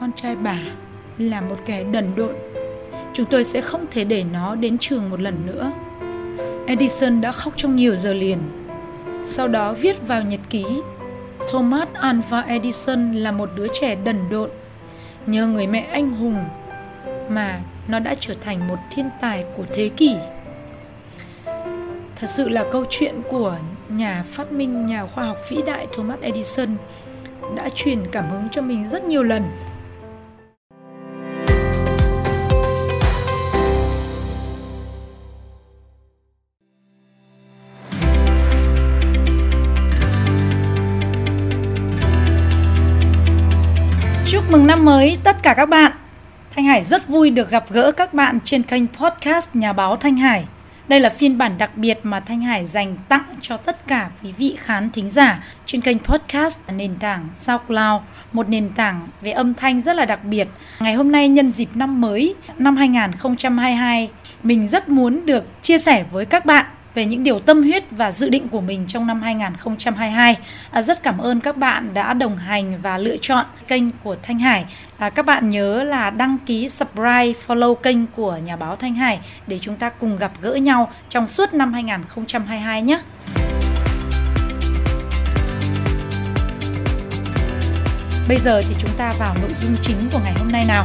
con trai bà là một kẻ đần độn. Chúng tôi sẽ không thể để nó đến trường một lần nữa. Edison đã khóc trong nhiều giờ liền. Sau đó viết vào nhật ký Thomas Alva Edison là một đứa trẻ đần độn. Nhờ người mẹ anh hùng mà nó đã trở thành một thiên tài của thế kỷ. Thật sự là câu chuyện của nhà phát minh, nhà khoa học vĩ đại Thomas Edison đã truyền cảm hứng cho mình rất nhiều lần. Năm mới tất cả các bạn. Thanh Hải rất vui được gặp gỡ các bạn trên kênh podcast Nhà báo Thanh Hải. Đây là phiên bản đặc biệt mà Thanh Hải dành tặng cho tất cả quý vị khán thính giả trên kênh podcast nền tảng SoundCloud, một nền tảng về âm thanh rất là đặc biệt. Ngày hôm nay nhân dịp năm mới năm 2022, mình rất muốn được chia sẻ với các bạn về những điều tâm huyết và dự định của mình trong năm 2022. À, rất cảm ơn các bạn đã đồng hành và lựa chọn kênh của Thanh Hải. À, các bạn nhớ là đăng ký subscribe, follow kênh của nhà báo Thanh Hải để chúng ta cùng gặp gỡ nhau trong suốt năm 2022 nhé. Bây giờ thì chúng ta vào nội dung chính của ngày hôm nay nào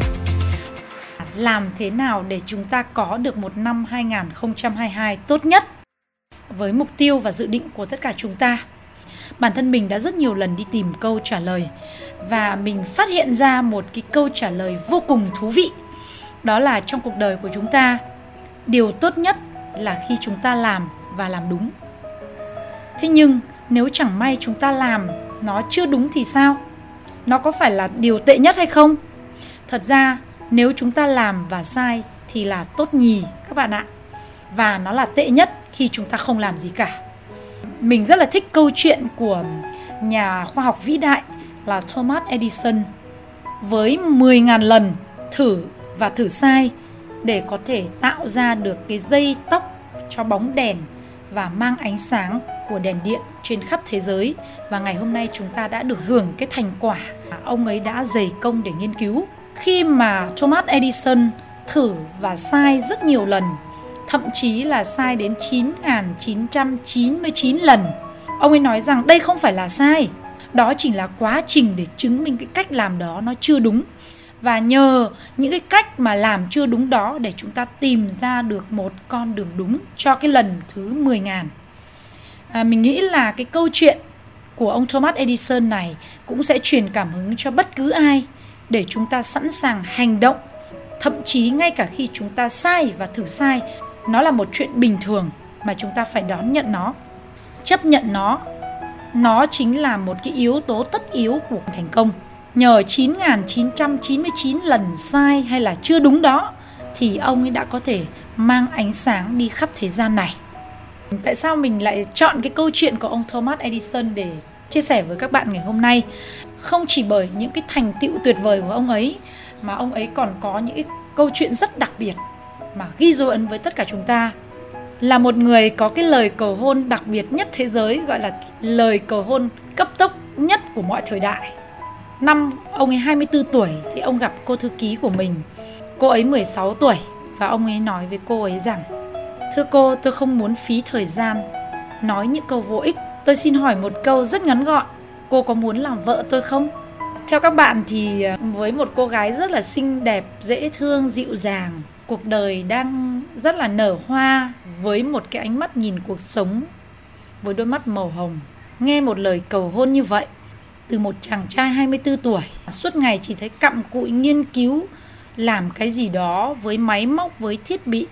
làm thế nào để chúng ta có được một năm 2022 tốt nhất với mục tiêu và dự định của tất cả chúng ta. Bản thân mình đã rất nhiều lần đi tìm câu trả lời và mình phát hiện ra một cái câu trả lời vô cùng thú vị. Đó là trong cuộc đời của chúng ta, điều tốt nhất là khi chúng ta làm và làm đúng. Thế nhưng, nếu chẳng may chúng ta làm nó chưa đúng thì sao? Nó có phải là điều tệ nhất hay không? Thật ra, nếu chúng ta làm và sai thì là tốt nhì, các bạn ạ. Và nó là tệ nhất khi chúng ta không làm gì cả. Mình rất là thích câu chuyện của nhà khoa học vĩ đại là Thomas Edison với 10.000 lần thử và thử sai để có thể tạo ra được cái dây tóc cho bóng đèn và mang ánh sáng của đèn điện trên khắp thế giới. Và ngày hôm nay chúng ta đã được hưởng cái thành quả ông ấy đã dày công để nghiên cứu. Khi mà Thomas Edison thử và sai rất nhiều lần thậm chí là sai đến 9.999 lần. Ông ấy nói rằng đây không phải là sai, đó chỉ là quá trình để chứng minh cái cách làm đó nó chưa đúng. Và nhờ những cái cách mà làm chưa đúng đó để chúng ta tìm ra được một con đường đúng cho cái lần thứ 10.000. À, mình nghĩ là cái câu chuyện của ông Thomas Edison này cũng sẽ truyền cảm hứng cho bất cứ ai để chúng ta sẵn sàng hành động thậm chí ngay cả khi chúng ta sai và thử sai nó là một chuyện bình thường mà chúng ta phải đón nhận nó. Chấp nhận nó nó chính là một cái yếu tố tất yếu của thành công. Nhờ 9.999 lần sai hay là chưa đúng đó, thì ông ấy đã có thể mang ánh sáng đi khắp thế gian này. Tại sao mình lại chọn cái câu chuyện của ông Thomas Edison để chia sẻ với các bạn ngày hôm nay? Không chỉ bởi những cái thành tựu tuyệt vời của ông ấy, mà ông ấy còn có những cái câu chuyện rất đặc biệt mà ghi dấu ấn với tất cả chúng ta là một người có cái lời cầu hôn đặc biệt nhất thế giới gọi là lời cầu hôn cấp tốc nhất của mọi thời đại. Năm ông ấy 24 tuổi thì ông gặp cô thư ký của mình. Cô ấy 16 tuổi và ông ấy nói với cô ấy rằng Thưa cô, tôi không muốn phí thời gian nói những câu vô ích. Tôi xin hỏi một câu rất ngắn gọn. Cô có muốn làm vợ tôi không? Theo các bạn thì ờ, với một cô gái rất là xinh đẹp, dễ thương, dịu dàng cuộc đời đang rất là nở hoa với một cái ánh mắt nhìn cuộc sống với đôi mắt màu hồng. Nghe một lời cầu hôn như vậy từ một chàng trai 24 tuổi, suốt ngày chỉ thấy cặm cụi nghiên cứu làm cái gì đó với máy móc, với thiết bị,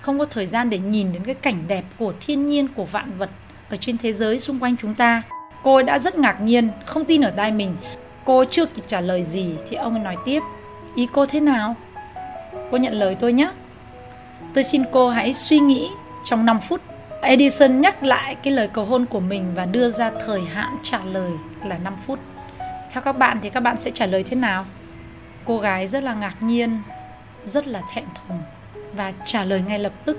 không có thời gian để nhìn đến cái cảnh đẹp của thiên nhiên, của vạn vật ở trên thế giới xung quanh chúng ta. Cô ấy đã rất ngạc nhiên, không tin ở tai mình. Cô chưa kịp trả lời gì thì ông ấy nói tiếp, ý cô thế nào? Cô nhận lời tôi nhé. Tôi xin cô hãy suy nghĩ trong 5 phút. Edison nhắc lại cái lời cầu hôn của mình và đưa ra thời hạn trả lời là 5 phút. Theo các bạn thì các bạn sẽ trả lời thế nào? Cô gái rất là ngạc nhiên, rất là thẹn thùng và trả lời ngay lập tức.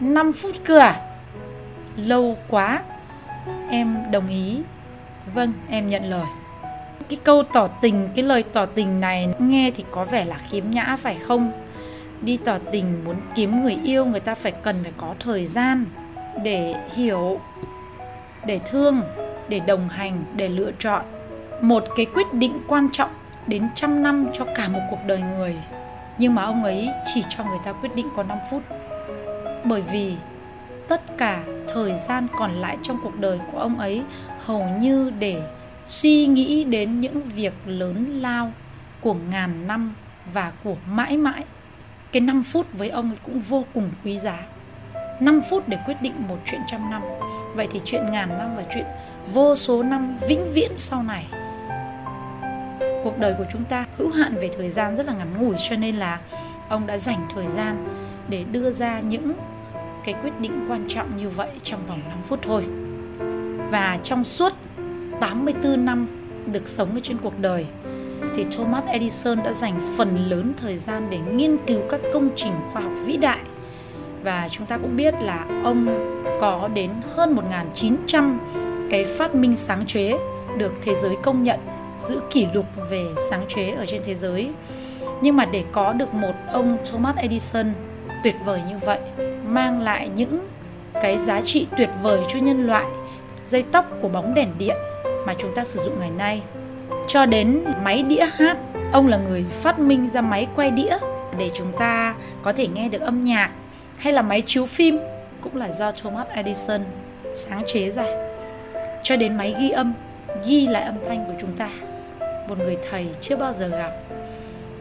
5 phút cơ à? Lâu quá. Em đồng ý. Vâng, em nhận lời cái câu tỏ tình, cái lời tỏ tình này nghe thì có vẻ là khiếm nhã phải không? Đi tỏ tình muốn kiếm người yêu, người ta phải cần phải có thời gian để hiểu, để thương, để đồng hành, để lựa chọn. Một cái quyết định quan trọng đến trăm năm cho cả một cuộc đời người. Nhưng mà ông ấy chỉ cho người ta quyết định có 5 phút. Bởi vì tất cả thời gian còn lại trong cuộc đời của ông ấy hầu như để suy nghĩ đến những việc lớn lao của ngàn năm và của mãi mãi. Cái 5 phút với ông ấy cũng vô cùng quý giá. 5 phút để quyết định một chuyện trăm năm. Vậy thì chuyện ngàn năm và chuyện vô số năm vĩnh viễn sau này. Cuộc đời của chúng ta hữu hạn về thời gian rất là ngắn ngủi, cho nên là ông đã dành thời gian để đưa ra những cái quyết định quan trọng như vậy trong vòng 5 phút thôi. Và trong suốt 84 năm được sống ở trên cuộc đời thì Thomas Edison đã dành phần lớn thời gian để nghiên cứu các công trình khoa học vĩ đại. Và chúng ta cũng biết là ông có đến hơn 1.900 cái phát minh sáng chế được thế giới công nhận giữ kỷ lục về sáng chế ở trên thế giới. Nhưng mà để có được một ông Thomas Edison tuyệt vời như vậy, mang lại những cái giá trị tuyệt vời cho nhân loại, dây tóc của bóng đèn điện mà chúng ta sử dụng ngày nay. Cho đến máy đĩa hát, ông là người phát minh ra máy quay đĩa để chúng ta có thể nghe được âm nhạc, hay là máy chiếu phim cũng là do Thomas Edison sáng chế ra. Cho đến máy ghi âm, ghi lại âm thanh của chúng ta. Một người thầy chưa bao giờ gặp,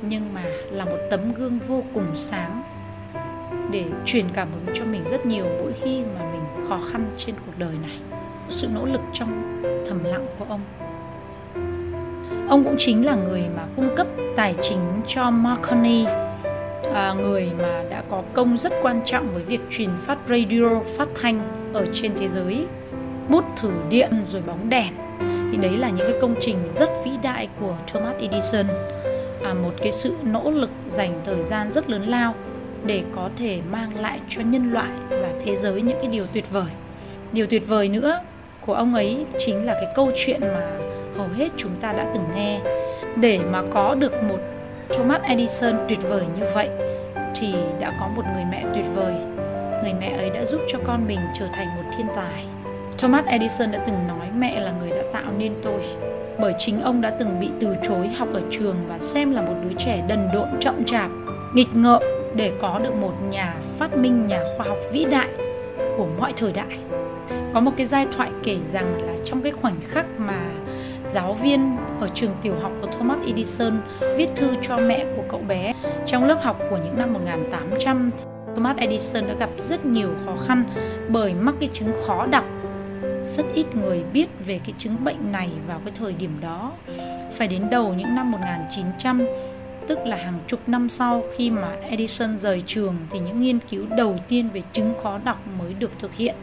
nhưng mà là một tấm gương vô cùng sáng để truyền cảm hứng cho mình rất nhiều mỗi khi mà mình khó khăn trên cuộc đời này sự nỗ lực trong thầm lặng của ông. Ông cũng chính là người mà cung cấp tài chính cho Marconi à, người mà đã có công rất quan trọng với việc truyền phát radio phát thanh ở trên thế giới. Bút thử điện rồi bóng đèn. Thì đấy là những cái công trình rất vĩ đại của Thomas Edison. À, một cái sự nỗ lực dành thời gian rất lớn lao để có thể mang lại cho nhân loại và thế giới những cái điều tuyệt vời. Điều tuyệt vời nữa của ông ấy chính là cái câu chuyện mà hầu hết chúng ta đã từng nghe. Để mà có được một Thomas Edison tuyệt vời như vậy, thì đã có một người mẹ tuyệt vời. Người mẹ ấy đã giúp cho con mình trở thành một thiên tài. Thomas Edison đã từng nói, mẹ là người đã tạo nên tôi, bởi chính ông đã từng bị từ chối học ở trường và xem là một đứa trẻ đần độn, chậm chạp, nghịch ngợm để có được một nhà phát minh, nhà khoa học vĩ đại của mọi thời đại có một cái giai thoại kể rằng là trong cái khoảnh khắc mà giáo viên ở trường tiểu học của Thomas Edison viết thư cho mẹ của cậu bé, trong lớp học của những năm 1800 Thomas Edison đã gặp rất nhiều khó khăn bởi mắc cái chứng khó đọc. Rất ít người biết về cái chứng bệnh này vào cái thời điểm đó. Phải đến đầu những năm 1900 tức là hàng chục năm sau khi mà Edison rời trường thì những nghiên cứu đầu tiên về chứng khó đọc mới được thực hiện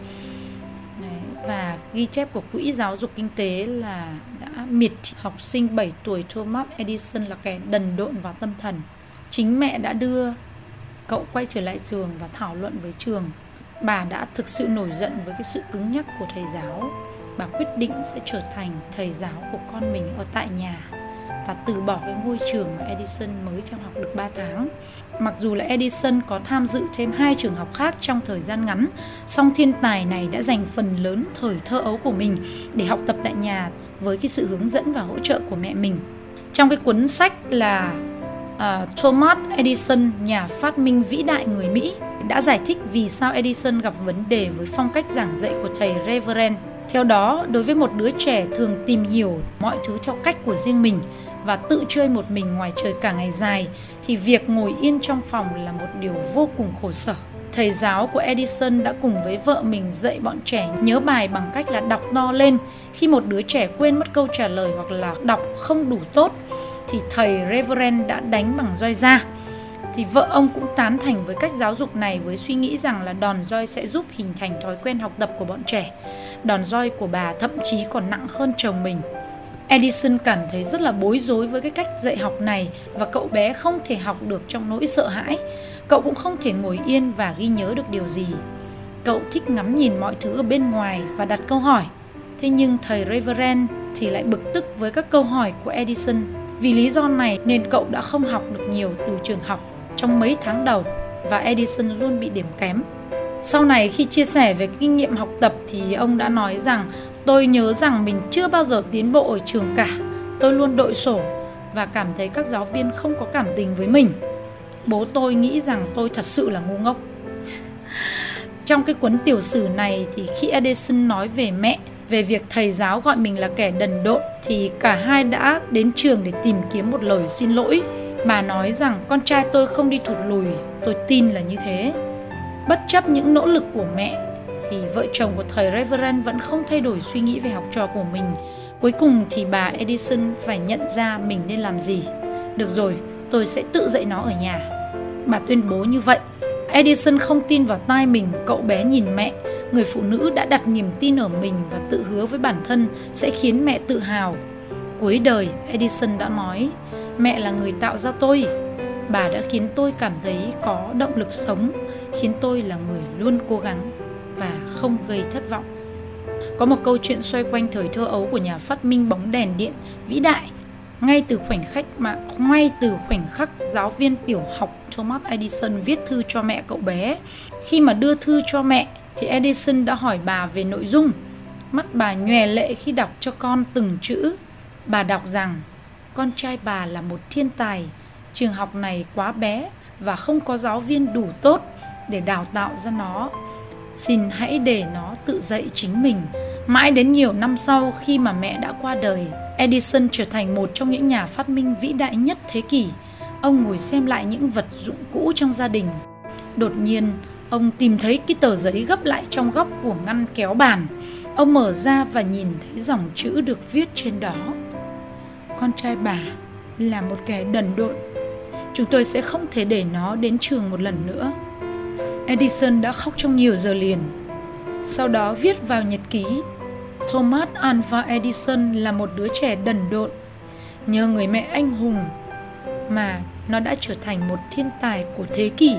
và ghi chép của Quỹ Giáo dục Kinh tế là đã miệt học sinh 7 tuổi Thomas Edison là kẻ đần độn và tâm thần. Chính mẹ đã đưa cậu quay trở lại trường và thảo luận với trường. Bà đã thực sự nổi giận với cái sự cứng nhắc của thầy giáo. Bà quyết định sẽ trở thành thầy giáo của con mình ở tại nhà và từ bỏ cái ngôi trường mà Edison mới theo học được 3 tháng. Mặc dù là Edison có tham dự thêm hai trường học khác trong thời gian ngắn, song thiên tài này đã dành phần lớn thời thơ ấu của mình để học tập tại nhà với cái sự hướng dẫn và hỗ trợ của mẹ mình. Trong cái cuốn sách là uh, Thomas Edison, nhà phát minh vĩ đại người Mỹ, đã giải thích vì sao Edison gặp vấn đề với phong cách giảng dạy của thầy Reverend. Theo đó, đối với một đứa trẻ thường tìm hiểu mọi thứ theo cách của riêng mình và tự chơi một mình ngoài trời cả ngày dài, thì việc ngồi yên trong phòng là một điều vô cùng khổ sở. Thầy giáo của Edison đã cùng với vợ mình dạy bọn trẻ nhớ bài bằng cách là đọc to lên. Khi một đứa trẻ quên mất câu trả lời hoặc là đọc không đủ tốt, thì thầy Reverend đã đánh bằng roi da. Thì vợ ông cũng tán thành với cách giáo dục này với suy nghĩ rằng là đòn roi sẽ giúp hình thành thói quen học tập của bọn trẻ. Đòn roi của bà thậm chí còn nặng hơn chồng mình. Edison cảm thấy rất là bối rối với cái cách dạy học này và cậu bé không thể học được trong nỗi sợ hãi. Cậu cũng không thể ngồi yên và ghi nhớ được điều gì. Cậu thích ngắm nhìn mọi thứ ở bên ngoài và đặt câu hỏi. Thế nhưng thầy Reverend thì lại bực tức với các câu hỏi của Edison. Vì lý do này nên cậu đã không học được nhiều từ trường học trong mấy tháng đầu và Edison luôn bị điểm kém. Sau này khi chia sẻ về kinh nghiệm học tập thì ông đã nói rằng tôi nhớ rằng mình chưa bao giờ tiến bộ ở trường cả. Tôi luôn đội sổ và cảm thấy các giáo viên không có cảm tình với mình. Bố tôi nghĩ rằng tôi thật sự là ngu ngốc. Trong cái cuốn tiểu sử này thì khi Edison nói về mẹ, về việc thầy giáo gọi mình là kẻ đần độn thì cả hai đã đến trường để tìm kiếm một lời xin lỗi. Bà nói rằng con trai tôi không đi thụt lùi, tôi tin là như thế. Bất chấp những nỗ lực của mẹ thì vợ chồng của thầy Reverend vẫn không thay đổi suy nghĩ về học trò của mình. Cuối cùng thì bà Edison phải nhận ra mình nên làm gì. Được rồi, tôi sẽ tự dạy nó ở nhà. Bà tuyên bố như vậy. Edison không tin vào tai mình, cậu bé nhìn mẹ, người phụ nữ đã đặt niềm tin ở mình và tự hứa với bản thân sẽ khiến mẹ tự hào. Cuối đời, Edison đã nói, mẹ là người tạo ra tôi. Bà đã khiến tôi cảm thấy có động lực sống, khiến tôi là người luôn cố gắng và không gây thất vọng. Có một câu chuyện xoay quanh thời thơ ấu của nhà phát minh bóng đèn điện vĩ đại ngay từ khoảnh khắc mà ngay từ khoảnh khắc giáo viên tiểu học Thomas Edison viết thư cho mẹ cậu bé. Khi mà đưa thư cho mẹ thì Edison đã hỏi bà về nội dung. Mắt bà nhòe lệ khi đọc cho con từng chữ. Bà đọc rằng con trai bà là một thiên tài, trường học này quá bé và không có giáo viên đủ tốt để đào tạo ra nó. Xin hãy để nó tự dạy chính mình. Mãi đến nhiều năm sau khi mà mẹ đã qua đời, Edison trở thành một trong những nhà phát minh vĩ đại nhất thế kỷ. Ông ngồi xem lại những vật dụng cũ trong gia đình. Đột nhiên, ông tìm thấy cái tờ giấy gấp lại trong góc của ngăn kéo bàn. Ông mở ra và nhìn thấy dòng chữ được viết trên đó. Con trai bà là một kẻ đần độn. Chúng tôi sẽ không thể để nó đến trường một lần nữa. Edison đã khóc trong nhiều giờ liền. Sau đó viết vào nhật ký Thomas Alva Edison là một đứa trẻ đần độn. Nhờ người mẹ anh hùng mà nó đã trở thành một thiên tài của thế kỷ.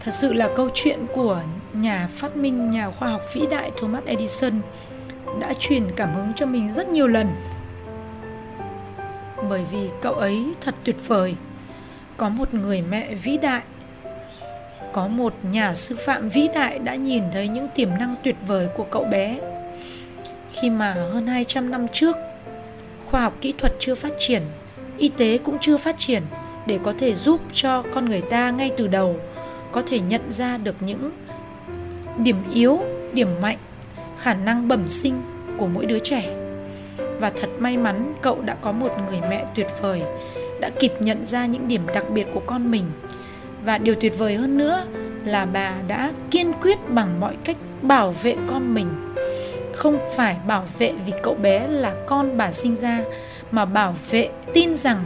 Thật sự là câu chuyện của nhà phát minh, nhà khoa học vĩ đại Thomas Edison đã truyền cảm hứng cho mình rất nhiều lần. Bởi vì cậu ấy thật tuyệt vời. Có một người mẹ vĩ đại có một nhà sư phạm vĩ đại đã nhìn thấy những tiềm năng tuyệt vời của cậu bé. Khi mà hơn 200 năm trước, khoa học kỹ thuật chưa phát triển, y tế cũng chưa phát triển để có thể giúp cho con người ta ngay từ đầu có thể nhận ra được những điểm yếu, điểm mạnh, khả năng bẩm sinh của mỗi đứa trẻ. Và thật may mắn cậu đã có một người mẹ tuyệt vời, đã kịp nhận ra những điểm đặc biệt của con mình và điều tuyệt vời hơn nữa là bà đã kiên quyết bằng mọi cách bảo vệ con mình. Không phải bảo vệ vì cậu bé là con bà sinh ra, mà bảo vệ tin rằng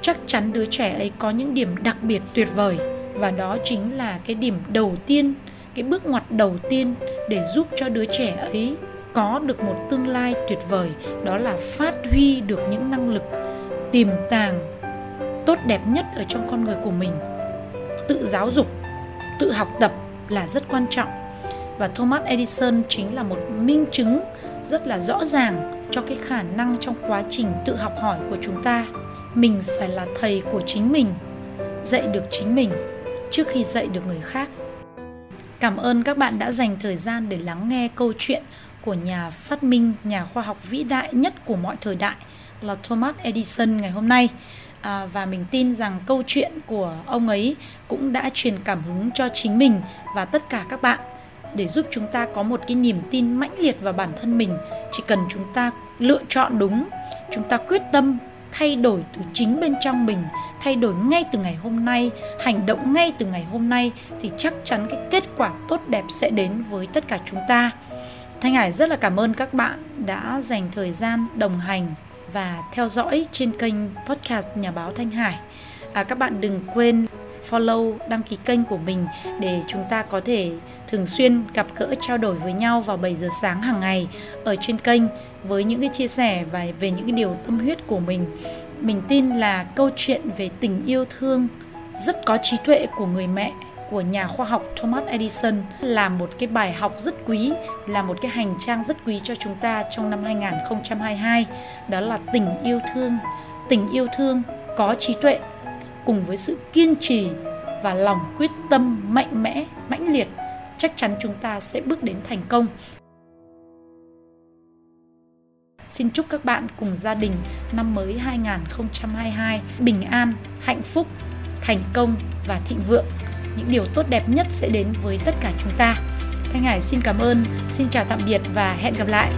chắc chắn đứa trẻ ấy có những điểm đặc biệt tuyệt vời. Và đó chính là cái điểm đầu tiên, cái bước ngoặt đầu tiên để giúp cho đứa trẻ ấy có được một tương lai tuyệt vời, đó là phát huy được những năng lực tiềm tàng tốt đẹp nhất ở trong con người của mình tự giáo dục, tự học tập là rất quan trọng. Và Thomas Edison chính là một minh chứng rất là rõ ràng cho cái khả năng trong quá trình tự học hỏi của chúng ta. Mình phải là thầy của chính mình, dạy được chính mình trước khi dạy được người khác. Cảm ơn các bạn đã dành thời gian để lắng nghe câu chuyện của nhà phát minh, nhà khoa học vĩ đại nhất của mọi thời đại là Thomas Edison ngày hôm nay à, và mình tin rằng câu chuyện của ông ấy cũng đã truyền cảm hứng cho chính mình và tất cả các bạn. Để giúp chúng ta có một cái niềm tin mãnh liệt vào bản thân mình chỉ cần chúng ta lựa chọn đúng chúng ta quyết tâm thay đổi từ chính bên trong mình thay đổi ngay từ ngày hôm nay hành động ngay từ ngày hôm nay thì chắc chắn cái kết quả tốt đẹp sẽ đến với tất cả chúng ta. Thanh hải rất là cảm ơn các bạn đã dành thời gian đồng hành và theo dõi trên kênh podcast Nhà báo Thanh Hải. À, các bạn đừng quên follow đăng ký kênh của mình để chúng ta có thể thường xuyên gặp gỡ trao đổi với nhau vào 7 giờ sáng hàng ngày ở trên kênh với những cái chia sẻ và về những cái điều tâm huyết của mình. Mình tin là câu chuyện về tình yêu thương rất có trí tuệ của người mẹ của nhà khoa học Thomas Edison là một cái bài học rất quý, là một cái hành trang rất quý cho chúng ta trong năm 2022, đó là tình yêu thương. Tình yêu thương có trí tuệ cùng với sự kiên trì và lòng quyết tâm mạnh mẽ, mãnh liệt, chắc chắn chúng ta sẽ bước đến thành công. Xin chúc các bạn cùng gia đình năm mới 2022 bình an, hạnh phúc, thành công và thịnh vượng. Những điều tốt đẹp nhất sẽ đến với tất cả chúng ta. Thanh Hải xin cảm ơn, xin chào tạm biệt và hẹn gặp lại.